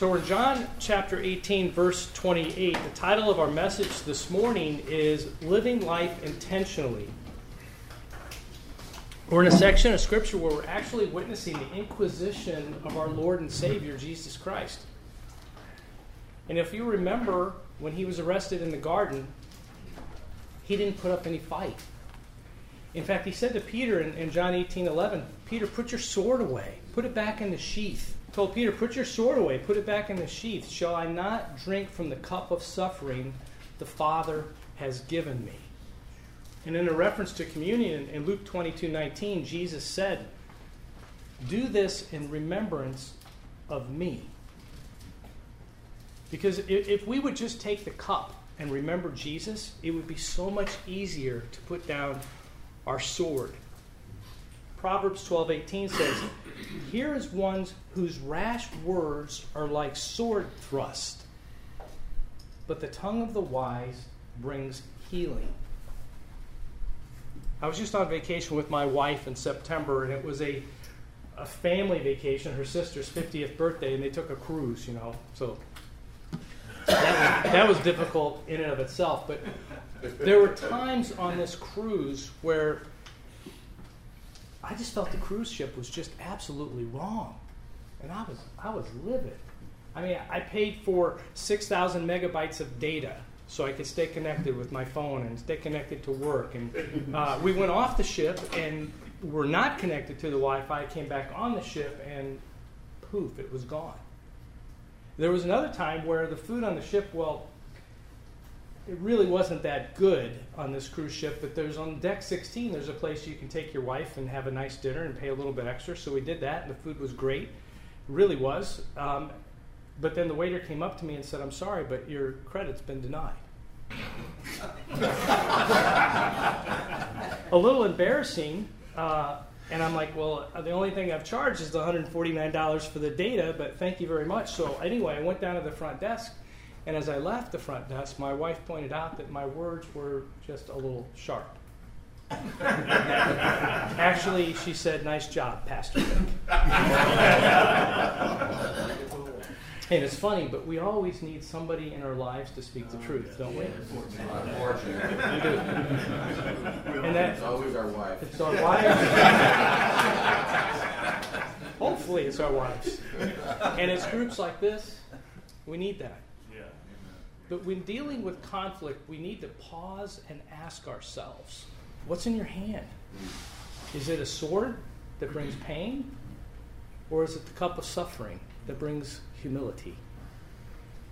So we're in John chapter 18, verse 28. The title of our message this morning is Living Life Intentionally. We're in a section of Scripture where we're actually witnessing the inquisition of our Lord and Savior, Jesus Christ. And if you remember when he was arrested in the garden, he didn't put up any fight. In fact, he said to Peter in, in John 18 11, Peter, put your sword away, put it back in the sheath told Peter, Put your sword away, put it back in the sheath. Shall I not drink from the cup of suffering the Father has given me? And in a reference to communion in Luke 22 19, Jesus said, Do this in remembrance of me. Because if we would just take the cup and remember Jesus, it would be so much easier to put down our sword Proverbs 12:18 says, "Here is one whose rash words are like sword thrust, but the tongue of the wise brings healing." I was just on vacation with my wife in September, and it was a a family vacation, her sister's 50th birthday, and they took a cruise, you know. So that was, that was difficult in and of itself. But there were times on this cruise where I just felt the cruise ship was just absolutely wrong. And I was, I was livid. I mean, I paid for 6,000 megabytes of data so I could stay connected with my phone and stay connected to work. And uh, we went off the ship and were not connected to the Wi Fi, came back on the ship, and poof, it was gone. There was another time where the food on the ship, well, it really wasn't that good on this cruise ship, but there's on deck 16, there's a place you can take your wife and have a nice dinner and pay a little bit extra. So we did that, and the food was great. It really was. Um, but then the waiter came up to me and said, I'm sorry, but your credit's been denied. a little embarrassing. Uh, and I'm like, well, the only thing I've charged is the $149 for the data, but thank you very much. So anyway, I went down to the front desk and as I left the front desk, my wife pointed out that my words were just a little sharp. Actually, she said, Nice job, Pastor Rick. and it's funny, but we always need somebody in our lives to speak the uh, truth, don't we? Unfortunately. We do. And that's it's always our wife. It's our wives. Hopefully, it's our wives. And it's groups like this, we need that. But when dealing with conflict, we need to pause and ask ourselves what's in your hand? Is it a sword that brings pain? Or is it the cup of suffering that brings humility?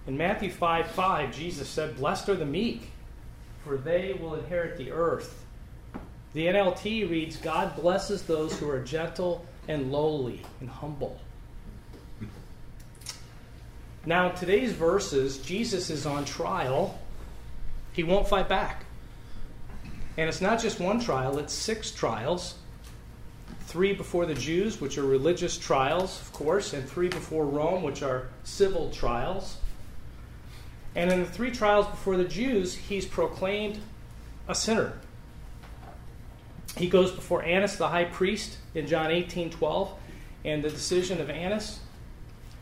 In Matthew 5 5, Jesus said, Blessed are the meek, for they will inherit the earth. The NLT reads, God blesses those who are gentle and lowly and humble. Now, today's verses, Jesus is on trial. He won't fight back. And it's not just one trial, it's six trials. Three before the Jews, which are religious trials, of course, and three before Rome, which are civil trials. And in the three trials before the Jews, he's proclaimed a sinner. He goes before Annas the high priest in John 18 12, and the decision of Annas,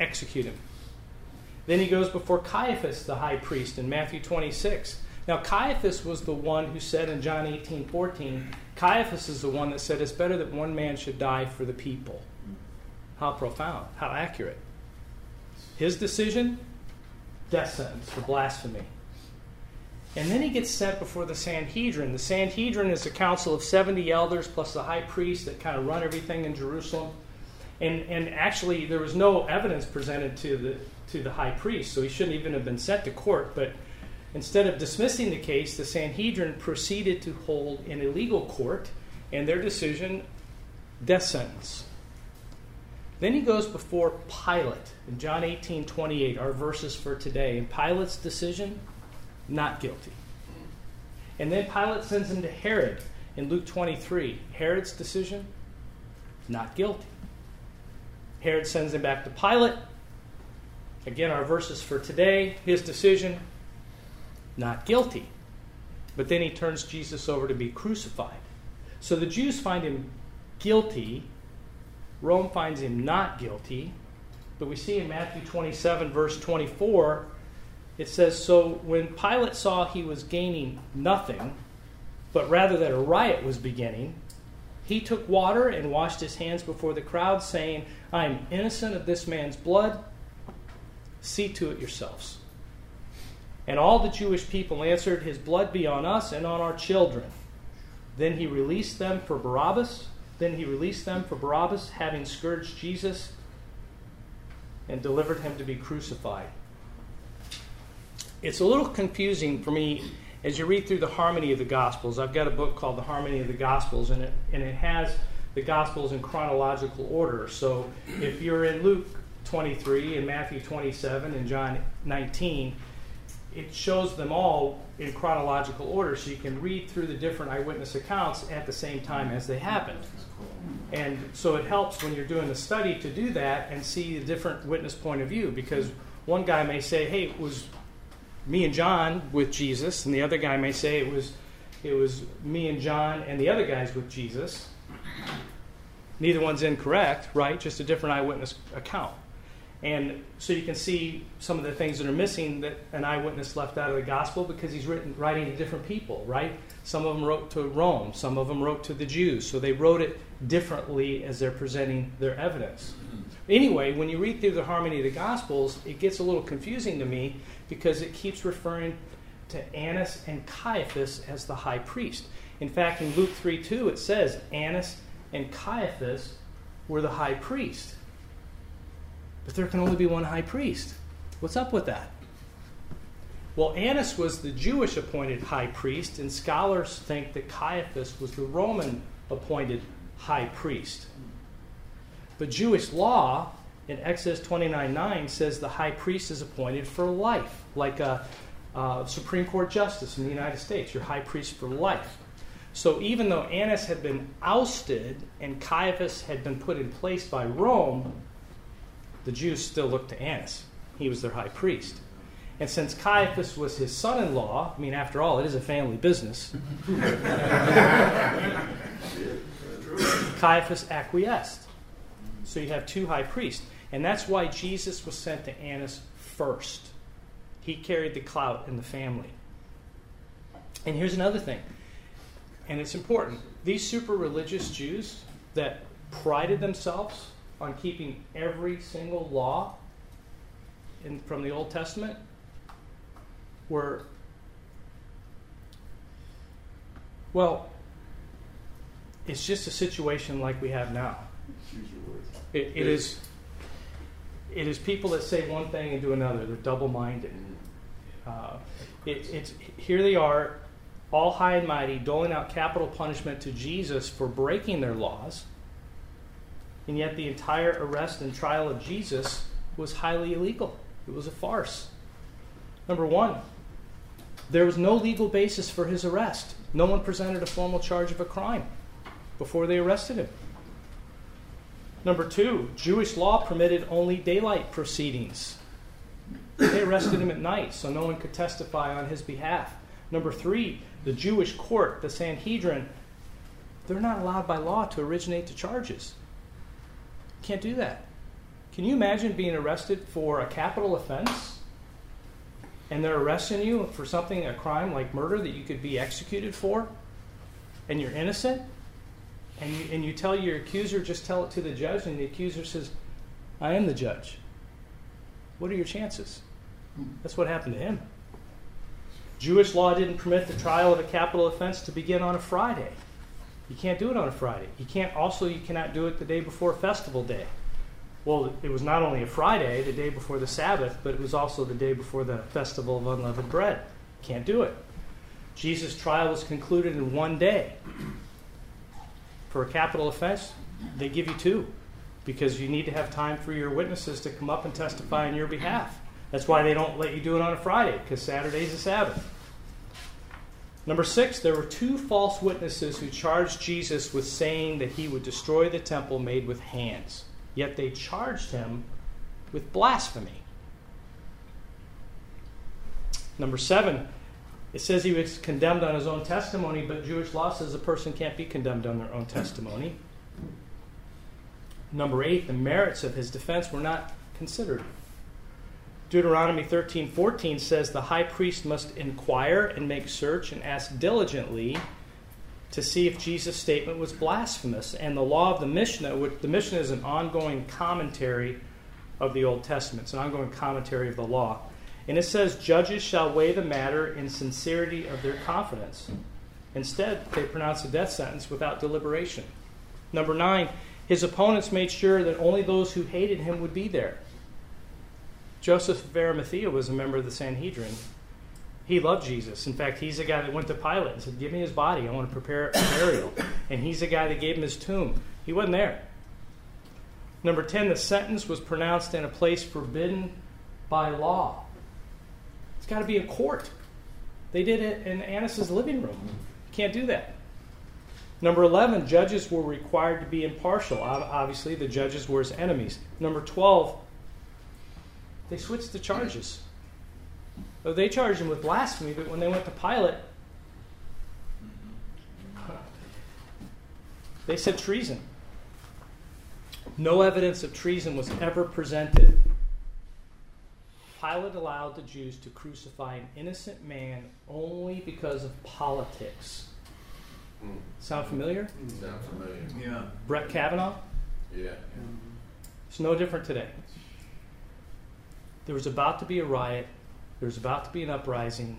execute him. Then he goes before Caiaphas, the high priest, in Matthew 26. Now, Caiaphas was the one who said in John 18 14, Caiaphas is the one that said, It's better that one man should die for the people. How profound, how accurate. His decision, death sentence for blasphemy. And then he gets sent before the Sanhedrin. The Sanhedrin is a council of 70 elders plus the high priest that kind of run everything in Jerusalem. And, and actually, there was no evidence presented to the, to the high priest, so he shouldn't even have been sent to court. But instead of dismissing the case, the Sanhedrin proceeded to hold an illegal court, and their decision, death sentence. Then he goes before Pilate in John 18 28, our verses for today. And Pilate's decision, not guilty. And then Pilate sends him to Herod in Luke 23. Herod's decision, not guilty. Herod sends him back to Pilate. Again, our verses for today his decision, not guilty. But then he turns Jesus over to be crucified. So the Jews find him guilty, Rome finds him not guilty, But we see in Matthew 27, verse 24, it says So when Pilate saw he was gaining nothing, but rather that a riot was beginning, he took water and washed his hands before the crowd, saying, I am innocent of this man's blood. See to it yourselves. And all the Jewish people answered, His blood be on us and on our children. Then he released them for Barabbas. Then he released them for Barabbas, having scourged Jesus and delivered him to be crucified. It's a little confusing for me as you read through the harmony of the Gospels. I've got a book called The Harmony of the Gospels, and it, and it has the Gospels in chronological order. So if you're in Luke 23 and Matthew 27 and John 19, it shows them all in chronological order so you can read through the different eyewitness accounts at the same time as they happened. And so it helps when you're doing the study to do that and see the different witness point of view because one guy may say, hey, it was me and John with Jesus, and the other guy may say it was it was me and John and the other guys with Jesus. Neither one's incorrect, right? Just a different eyewitness account. And so you can see some of the things that are missing that an eyewitness left out of the gospel because he's written, writing to different people, right? Some of them wrote to Rome, some of them wrote to the Jews. So they wrote it differently as they're presenting their evidence. Mm-hmm. Anyway, when you read through the harmony of the gospels, it gets a little confusing to me because it keeps referring to Annas and Caiaphas as the high priest. In fact, in Luke 3 2, it says Annas and Caiaphas were the high priest. But there can only be one high priest. What's up with that? Well, Annas was the Jewish appointed high priest, and scholars think that Caiaphas was the Roman appointed high priest. But Jewish law in Exodus 29 9 says the high priest is appointed for life, like a, a Supreme Court justice in the United States, your high priest for life. So even though Annas had been ousted and Caiaphas had been put in place by Rome, the Jews still looked to Annas. He was their high priest. And since Caiaphas was his son in law, I mean, after all, it is a family business, Caiaphas acquiesced. So you have two high priests. And that's why Jesus was sent to Annas first. He carried the clout in the family. And here's another thing, and it's important. These super religious Jews that prided themselves on keeping every single law in, from the Old Testament were, well, it's just a situation like we have now. It, it is it is people that say one thing and do another. They're double-minded. Uh, it, it's here they are, all high and mighty, doling out capital punishment to Jesus for breaking their laws, and yet the entire arrest and trial of Jesus was highly illegal. It was a farce. Number one, there was no legal basis for his arrest. No one presented a formal charge of a crime before they arrested him. Number two, Jewish law permitted only daylight proceedings. They arrested him at night, so no one could testify on his behalf. Number three, the Jewish court, the Sanhedrin, they're not allowed by law to originate the charges. Can't do that. Can you imagine being arrested for a capital offense and they're arresting you for something, a crime like murder that you could be executed for, and you're innocent? And you, and you tell your accuser, just tell it to the judge, and the accuser says, I am the judge. What are your chances? That's what happened to him. Jewish law didn't permit the trial of a capital offense to begin on a Friday. You can't do it on a Friday. You can't also you cannot do it the day before festival day. Well, it was not only a Friday, the day before the Sabbath, but it was also the day before the festival of unleavened bread. Can't do it. Jesus' trial was concluded in one day for a capital offense, they give you two because you need to have time for your witnesses to come up and testify on your behalf. That's why they don't let you do it on a Friday because Saturday's a Sabbath. Number six, there were two false witnesses who charged Jesus with saying that he would destroy the temple made with hands. Yet they charged him with blasphemy. Number seven, it says he was condemned on his own testimony, but Jewish law says a person can't be condemned on their own testimony. Number eight, the merits of his defense were not considered. Deuteronomy 13 14 says the high priest must inquire and make search and ask diligently to see if Jesus' statement was blasphemous. And the law of the Mishnah, which the Mishnah is an ongoing commentary of the Old Testament, it's an ongoing commentary of the law. And it says, Judges shall weigh the matter in sincerity of their confidence. Instead, they pronounce a death sentence without deliberation. Number nine, his opponents made sure that only those who hated him would be there. Joseph of Arimathea was a member of the Sanhedrin. He loved Jesus. In fact, he's the guy that went to Pilate and said, Give me his body. I want to prepare a burial. and he's the guy that gave him his tomb. He wasn't there. Number 10, the sentence was pronounced in a place forbidden by law. It's got to be a court. They did it in Annas' living room. Can't do that. Number 11, judges were required to be impartial. Obviously, the judges were his enemies. Number 12, they switched the charges. They charged him with blasphemy, but when they went to Pilate, they said treason. No evidence of treason was ever presented. Pilate allowed the Jews to crucify an innocent man only because of politics. Mm. Sound familiar? Sound familiar. Yeah. Brett Kavanaugh? Yeah. It's no different today. There was about to be a riot. There was about to be an uprising.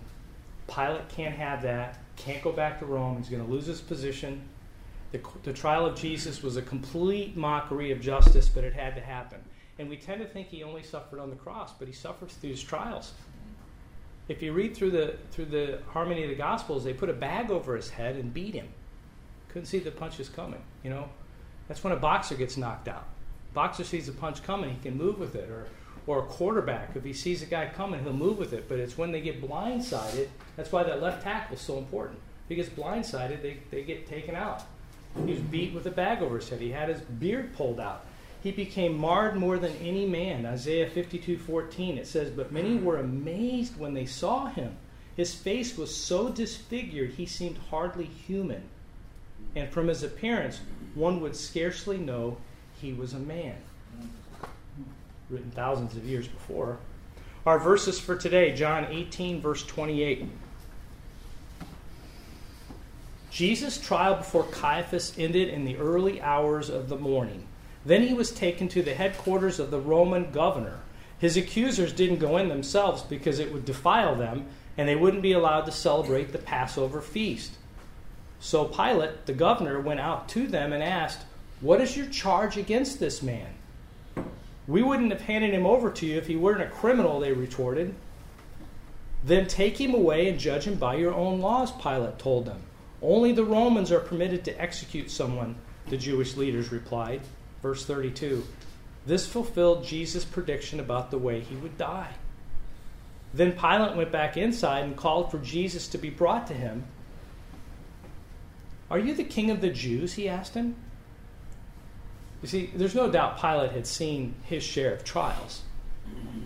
Pilate can't have that. Can't go back to Rome. He's going to lose his position. The, the trial of Jesus was a complete mockery of justice, but it had to happen. And we tend to think he only suffered on the cross, but he suffers through his trials. If you read through the through the harmony of the Gospels, they put a bag over his head and beat him. Couldn't see the punches coming. You know, that's when a boxer gets knocked out. Boxer sees a punch coming, he can move with it, or or a quarterback, if he sees a guy coming, he'll move with it. But it's when they get blindsided, that's why that left tackle is so important. If he gets blindsided, they, they get taken out. He was beat with a bag over his head. He had his beard pulled out. He became marred more than any man. Isaiah 52 14, it says, But many hmm. were amazed when they saw him. His face was so disfigured, he seemed hardly human. And from his appearance, one would scarcely know he was a man written thousands of years before. Our verses for today, John 18, verse 28. Jesus' trial before Caiaphas ended in the early hours of the morning. Then he was taken to the headquarters of the Roman governor. His accusers didn't go in themselves because it would defile them and they wouldn't be allowed to celebrate the Passover feast. So Pilate, the governor, went out to them and asked, What is your charge against this man? We wouldn't have handed him over to you if he weren't a criminal, they retorted. Then take him away and judge him by your own laws, Pilate told them. Only the Romans are permitted to execute someone, the Jewish leaders replied. Verse 32. This fulfilled Jesus' prediction about the way he would die. Then Pilate went back inside and called for Jesus to be brought to him. Are you the king of the Jews? he asked him. You see, there's no doubt Pilate had seen his share of trials.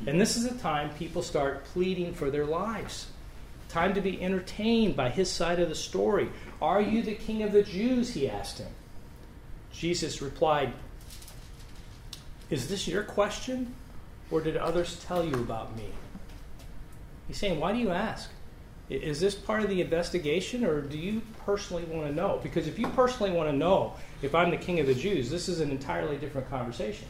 And this is a time people start pleading for their lives. Time to be entertained by his side of the story. Are you the king of the Jews? He asked him. Jesus replied, Is this your question? Or did others tell you about me? He's saying, Why do you ask? Is this part of the investigation, or do you personally want to know? Because if you personally want to know if I'm the king of the Jews, this is an entirely different conversation.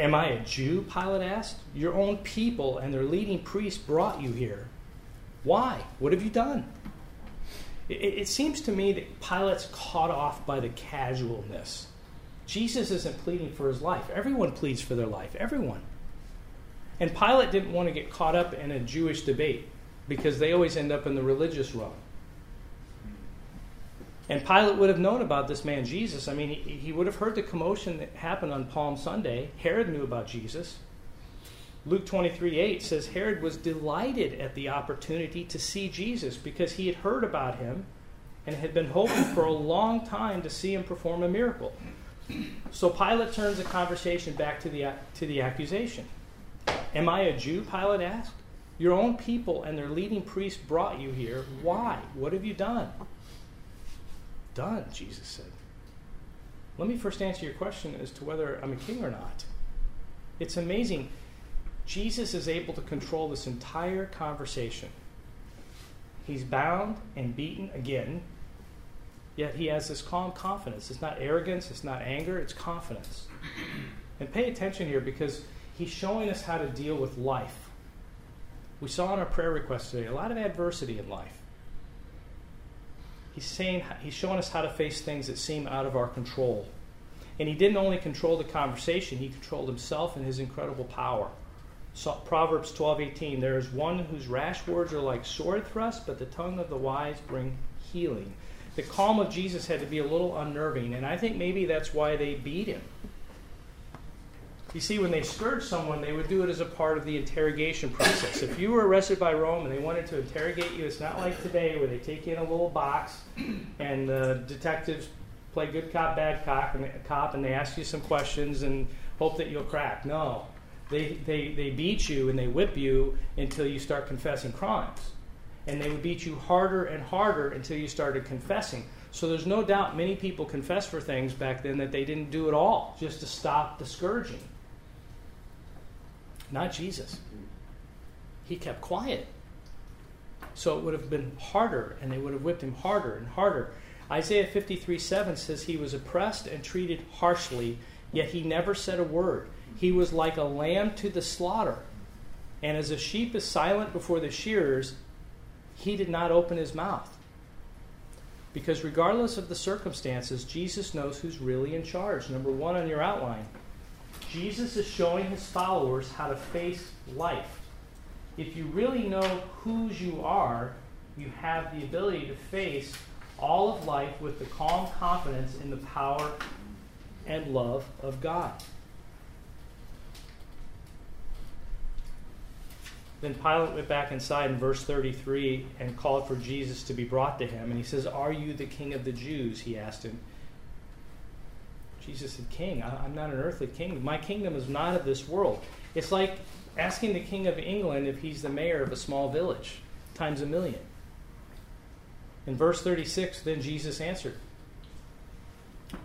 Am I a Jew? Pilate asked. Your own people and their leading priests brought you here. Why? What have you done? It, it seems to me that Pilate's caught off by the casualness. Jesus isn't pleading for his life. Everyone pleads for their life. Everyone. And Pilate didn't want to get caught up in a Jewish debate because they always end up in the religious realm. And Pilate would have known about this man Jesus. I mean, he, he would have heard the commotion that happened on Palm Sunday. Herod knew about Jesus. Luke 23 8 says Herod was delighted at the opportunity to see Jesus because he had heard about him and had been hoping for a long time to see him perform a miracle. So Pilate turns the conversation back to the, to the accusation. Am I a Jew? Pilate asked. Your own people and their leading priests brought you here. Why? What have you done? Done, Jesus said. Let me first answer your question as to whether I'm a king or not. It's amazing. Jesus is able to control this entire conversation. He's bound and beaten again, yet he has this calm confidence. It's not arrogance, it's not anger, it's confidence. And pay attention here because he's showing us how to deal with life. We saw in our prayer request today a lot of adversity in life. He's saying he's showing us how to face things that seem out of our control. And he didn't only control the conversation, he controlled himself and his incredible power. So, Proverbs 12:18 There is one whose rash words are like sword thrusts, but the tongue of the wise bring healing. The calm of Jesus had to be a little unnerving, and I think maybe that's why they beat him. You see, when they scourged someone, they would do it as a part of the interrogation process. If you were arrested by Rome and they wanted to interrogate you, it's not like today where they take you in a little box and the detectives play good cop, bad cop, and, cop, and they ask you some questions and hope that you'll crack. No. They, they, they beat you and they whip you until you start confessing crimes. And they would beat you harder and harder until you started confessing. So there's no doubt many people confess for things back then that they didn't do at all just to stop the scourging. Not Jesus. He kept quiet. So it would have been harder, and they would have whipped him harder and harder. Isaiah 53 7 says he was oppressed and treated harshly, yet he never said a word. He was like a lamb to the slaughter. And as a sheep is silent before the shearers, he did not open his mouth. Because regardless of the circumstances, Jesus knows who's really in charge. Number one on your outline Jesus is showing his followers how to face life. If you really know whose you are, you have the ability to face all of life with the calm confidence in the power and love of God. Then Pilate went back inside in verse 33 and called for Jesus to be brought to him. And he says, Are you the king of the Jews? He asked him. Jesus said, King, I, am not an earthly king. My kingdom is not of this world. It's like asking the King of England if he's the mayor of a small village, times a million. In verse 36, then Jesus answered,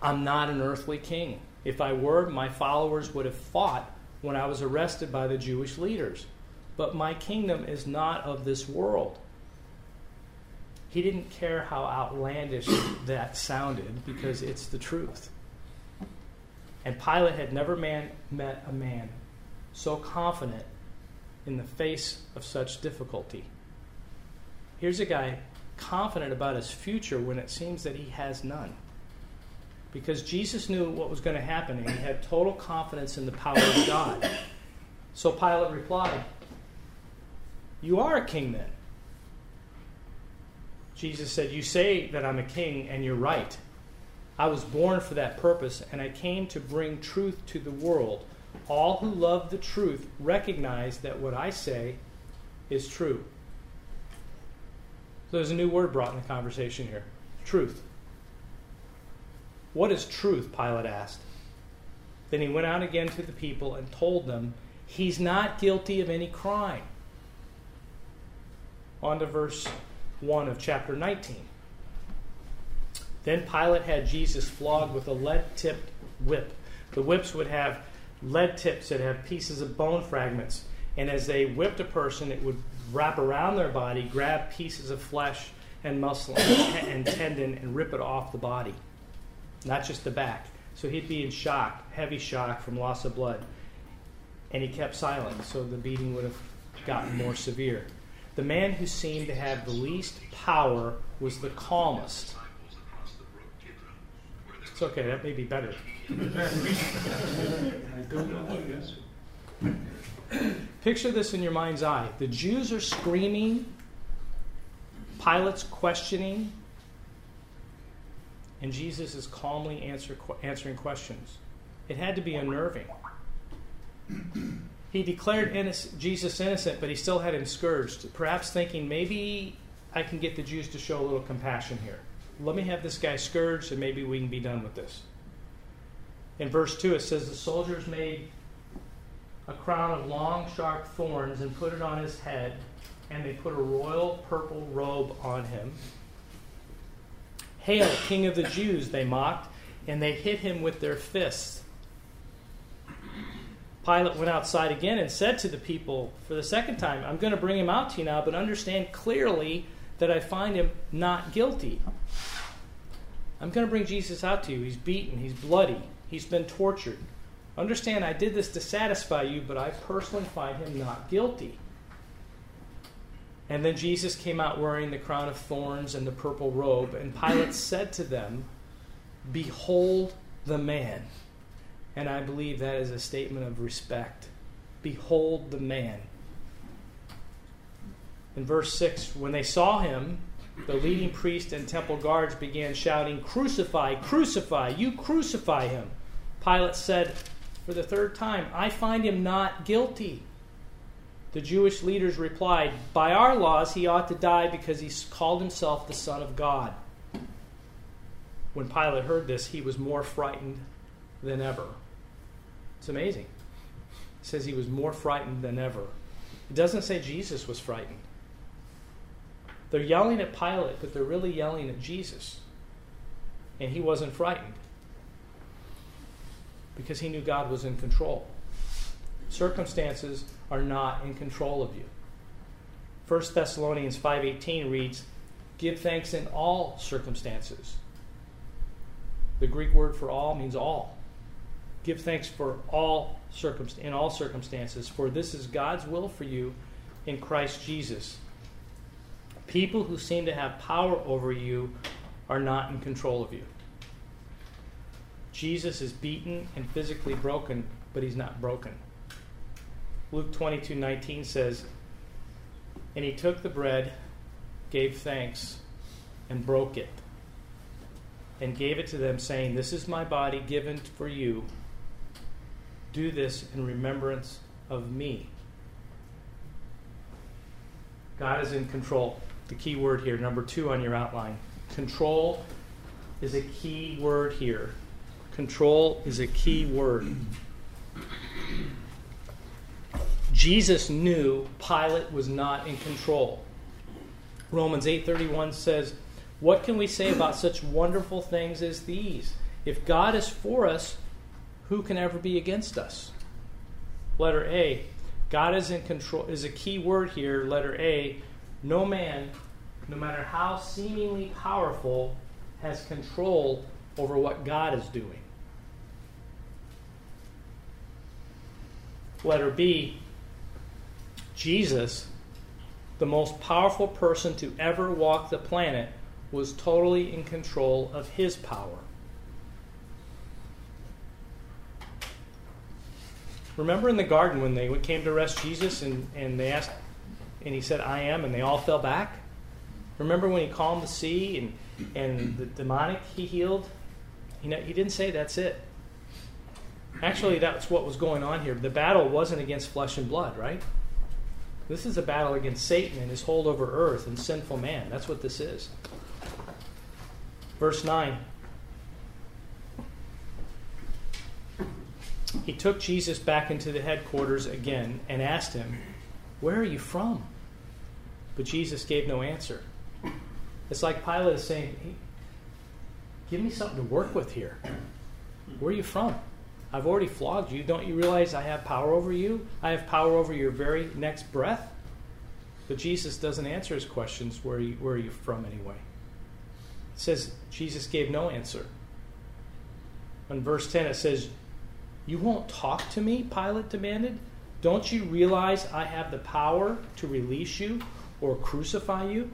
I'm not an earthly king. If I were, my followers would have fought when I was arrested by the Jewish leaders. But my kingdom is not of this world. He didn't care how outlandish that sounded because it's the truth. And Pilate had never man, met a man so confident in the face of such difficulty. Here's a guy confident about his future when it seems that he has none. Because Jesus knew what was going to happen and he had total confidence in the power of God. So Pilate replied, You are a king then. Jesus said, You say that I'm a king, and you're right. I was born for that purpose, and I came to bring truth to the world. All who love the truth recognize that what I say is true. So there's a new word brought in the conversation here truth. What is truth? Pilate asked. Then he went out again to the people and told them, He's not guilty of any crime. On to verse 1 of chapter 19. Then Pilate had Jesus flogged with a lead tipped whip. The whips would have lead tips that have pieces of bone fragments. And as they whipped a person, it would wrap around their body, grab pieces of flesh and muscle and tendon, and rip it off the body, not just the back. So he'd be in shock, heavy shock from loss of blood. And he kept silent, so the beating would have gotten more severe. The man who seemed to have the least power was the calmest. It's okay, that may be better. Picture this in your mind's eye. The Jews are screaming, Pilate's questioning, and Jesus is calmly answer, answering questions. It had to be unnerving. He declared innocent, Jesus innocent, but he still had him scourged, perhaps thinking maybe I can get the Jews to show a little compassion here let me have this guy scourged and maybe we can be done with this. In verse 2, it says, The soldiers made a crown of long, sharp thorns and put it on his head, and they put a royal purple robe on him. Hail, King of the Jews, they mocked, and they hit him with their fists. Pilate went outside again and said to the people for the second time, I'm going to bring him out to you now, but understand clearly that I find him not guilty. I'm going to bring Jesus out to you. He's beaten, he's bloody, he's been tortured. Understand, I did this to satisfy you, but I personally find him not guilty. And then Jesus came out wearing the crown of thorns and the purple robe, and Pilate said to them, Behold the man. And I believe that is a statement of respect. Behold the man. In verse 6, when they saw him, the leading priest and temple guards began shouting, Crucify, crucify, you crucify him. Pilate said for the third time, I find him not guilty. The Jewish leaders replied, By our laws, he ought to die because he called himself the Son of God. When Pilate heard this, he was more frightened than ever. It's amazing. It says he was more frightened than ever. It doesn't say Jesus was frightened. They're yelling at Pilate, but they're really yelling at Jesus. And he wasn't frightened because he knew God was in control. Circumstances are not in control of you. 1 Thessalonians 5:18 reads, "Give thanks in all circumstances." The Greek word for all means all. Give thanks for all circumst- in all circumstances, for this is God's will for you in Christ Jesus. People who seem to have power over you are not in control of you. Jesus is beaten and physically broken, but he's not broken. Luke 22 19 says, And he took the bread, gave thanks, and broke it, and gave it to them, saying, This is my body given for you. Do this in remembrance of me. God is in control. The key word here, number two on your outline. Control is a key word here. Control is a key word. Jesus knew Pilate was not in control. Romans 8:31 says, "What can we say about such wonderful things as these? If God is for us, who can ever be against us? Letter A. God is in control is a key word here. Letter A. No man, no matter how seemingly powerful, has control over what God is doing. Letter B. Jesus, the most powerful person to ever walk the planet, was totally in control of his power. Remember in the garden when they came to arrest Jesus and, and they asked, and he said, I am, and they all fell back? Remember when he calmed the sea and, and the demonic he healed? He, he didn't say that's it. Actually, that's what was going on here. The battle wasn't against flesh and blood, right? This is a battle against Satan and his hold over earth and sinful man. That's what this is. Verse 9 he took Jesus back into the headquarters again and asked him, Where are you from? But Jesus gave no answer. It's like Pilate is saying, hey, Give me something to work with here. Where are you from? I've already flogged you. Don't you realize I have power over you? I have power over your very next breath? But Jesus doesn't answer his questions where are you, where are you from anyway? It says Jesus gave no answer. In verse 10, it says, you won't talk to me? Pilate demanded. Don't you realize I have the power to release you or crucify you?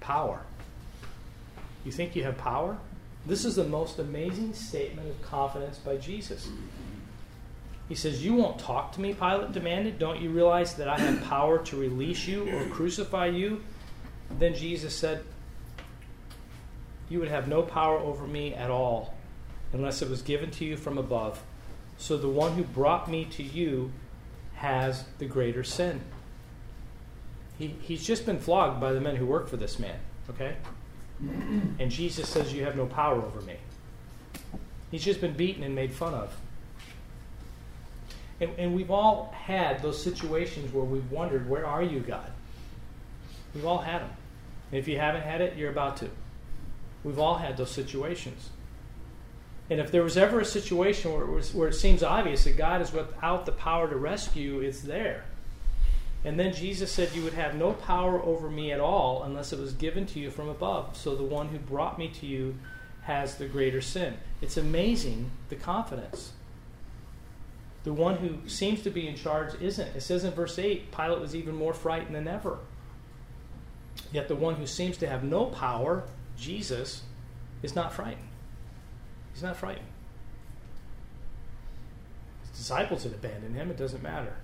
Power. You think you have power? This is the most amazing statement of confidence by Jesus. He says, You won't talk to me, Pilate demanded. Don't you realize that I have power to release you or crucify you? Then Jesus said, You would have no power over me at all unless it was given to you from above. So the one who brought me to you has the greater sin. He, he's just been flogged by the men who work for this man, okay? And Jesus says, You have no power over me. He's just been beaten and made fun of. And, and we've all had those situations where we've wondered, Where are you, God? We've all had them. And if you haven't had it, you're about to. We've all had those situations. And if there was ever a situation where it, was, where it seems obvious that God is without the power to rescue, it's there. And then Jesus said, You would have no power over me at all unless it was given to you from above. So the one who brought me to you has the greater sin. It's amazing the confidence. The one who seems to be in charge isn't. It says in verse 8 Pilate was even more frightened than ever. Yet the one who seems to have no power, Jesus, is not frightened. He's not frightened. His disciples had abandoned him, it doesn't matter.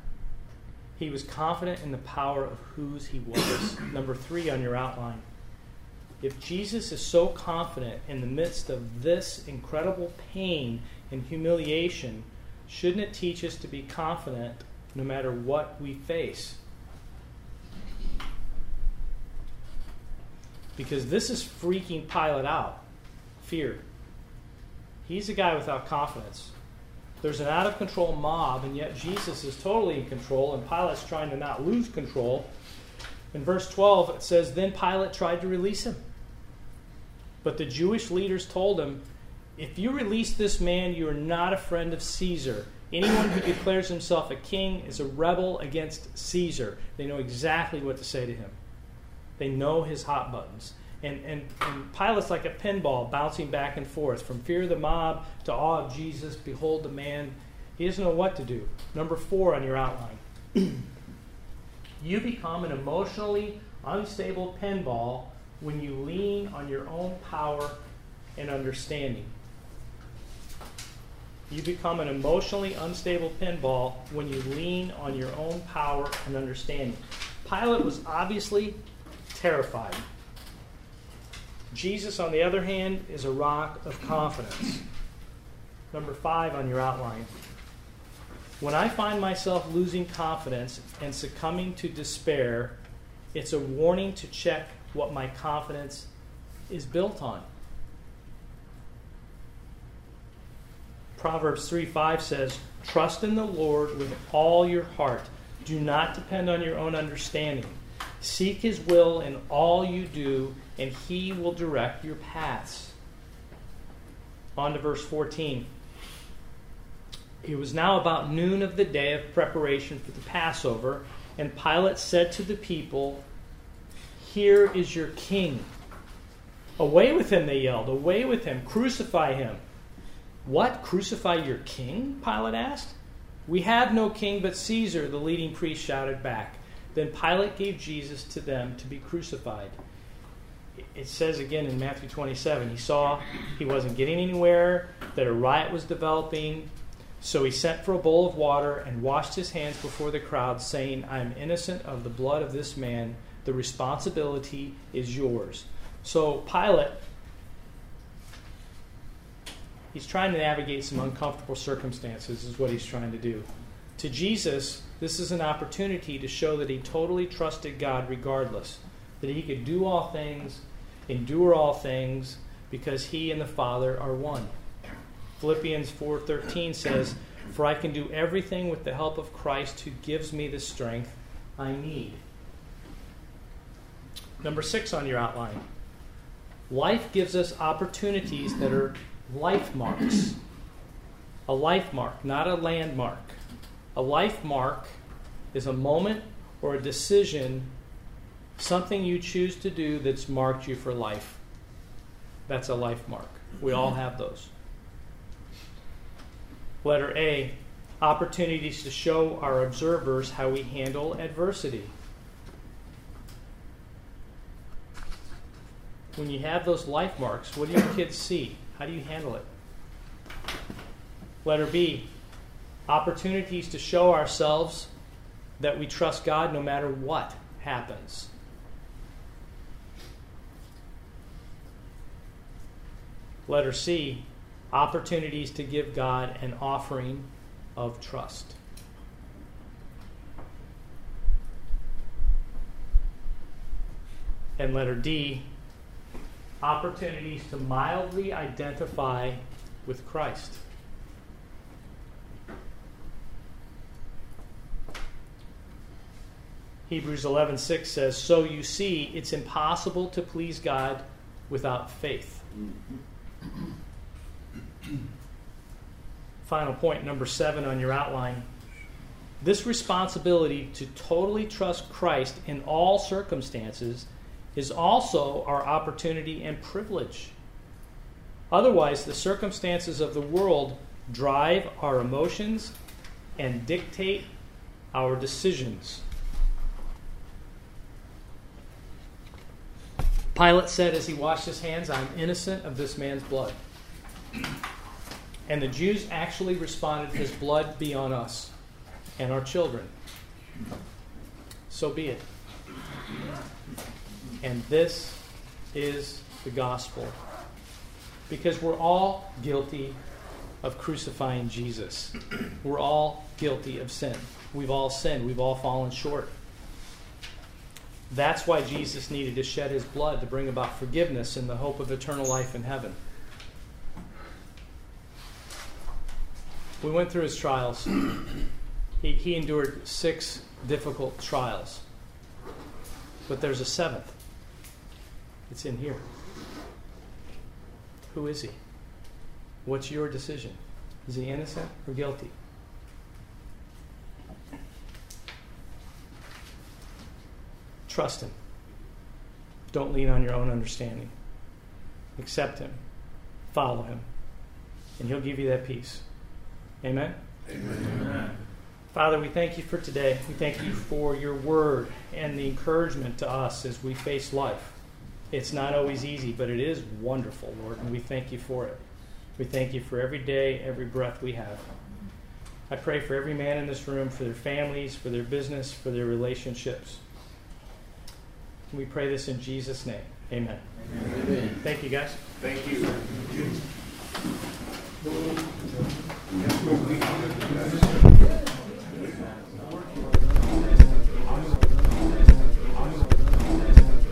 He was confident in the power of whose he was. Number three on your outline. If Jesus is so confident in the midst of this incredible pain and humiliation, shouldn't it teach us to be confident no matter what we face? Because this is freaking Pilate out fear. He's a guy without confidence. There's an out of control mob, and yet Jesus is totally in control, and Pilate's trying to not lose control. In verse 12, it says, Then Pilate tried to release him. But the Jewish leaders told him, If you release this man, you are not a friend of Caesar. Anyone who declares himself a king is a rebel against Caesar. They know exactly what to say to him, they know his hot buttons. And, and, and Pilate's like a pinball bouncing back and forth from fear of the mob to awe of Jesus. Behold the man. He doesn't know what to do. Number four on your outline. you become an emotionally unstable pinball when you lean on your own power and understanding. You become an emotionally unstable pinball when you lean on your own power and understanding. Pilate was obviously terrified. Jesus, on the other hand, is a rock of confidence. Number five on your outline. When I find myself losing confidence and succumbing to despair, it's a warning to check what my confidence is built on. Proverbs 3 5 says, Trust in the Lord with all your heart. Do not depend on your own understanding. Seek his will in all you do, and he will direct your paths. On to verse 14. It was now about noon of the day of preparation for the Passover, and Pilate said to the people, Here is your king. Away with him, they yelled. Away with him. Crucify him. What? Crucify your king? Pilate asked. We have no king but Caesar, the leading priest shouted back. Then Pilate gave Jesus to them to be crucified. It says again in Matthew 27 he saw he wasn't getting anywhere, that a riot was developing, so he sent for a bowl of water and washed his hands before the crowd, saying, I am innocent of the blood of this man. The responsibility is yours. So Pilate, he's trying to navigate some uncomfortable circumstances, is what he's trying to do. To Jesus, this is an opportunity to show that he totally trusted God regardless, that he could do all things, endure all things, because he and the Father are one. Philippians 4:13 says, "For I can do everything with the help of Christ who gives me the strength I need." Number 6 on your outline. Life gives us opportunities that are life marks. A life mark, not a landmark. A life mark is a moment or a decision, something you choose to do that's marked you for life. That's a life mark. We all have those. Letter A opportunities to show our observers how we handle adversity. When you have those life marks, what do your kids see? How do you handle it? Letter B opportunities to show ourselves that we trust God no matter what happens. Letter C opportunities to give God an offering of trust. And letter D opportunities to mildly identify with Christ. Hebrews 11:6 says, "So you see, it's impossible to please God without faith." final point, number seven on your outline. This responsibility to totally trust Christ in all circumstances is also our opportunity and privilege. Otherwise, the circumstances of the world drive our emotions and dictate our decisions. Pilate said as he washed his hands, I'm innocent of this man's blood. And the Jews actually responded, His blood be on us and our children. So be it. And this is the gospel. Because we're all guilty of crucifying Jesus. We're all guilty of sin. We've all sinned. We've all fallen short. That's why Jesus needed to shed his blood to bring about forgiveness and the hope of eternal life in heaven. We went through his trials. He, he endured six difficult trials. But there's a seventh. It's in here. Who is he? What's your decision? Is he innocent or guilty? Trust him. Don't lean on your own understanding. Accept him. Follow him. And he'll give you that peace. Amen? Amen. Father, we thank you for today. We thank you for your word and the encouragement to us as we face life. It's not always easy, but it is wonderful, Lord, and we thank you for it. We thank you for every day, every breath we have. I pray for every man in this room, for their families, for their business, for their relationships. We pray this in Jesus' name. Amen. Amen. Thank you, guys. Thank you.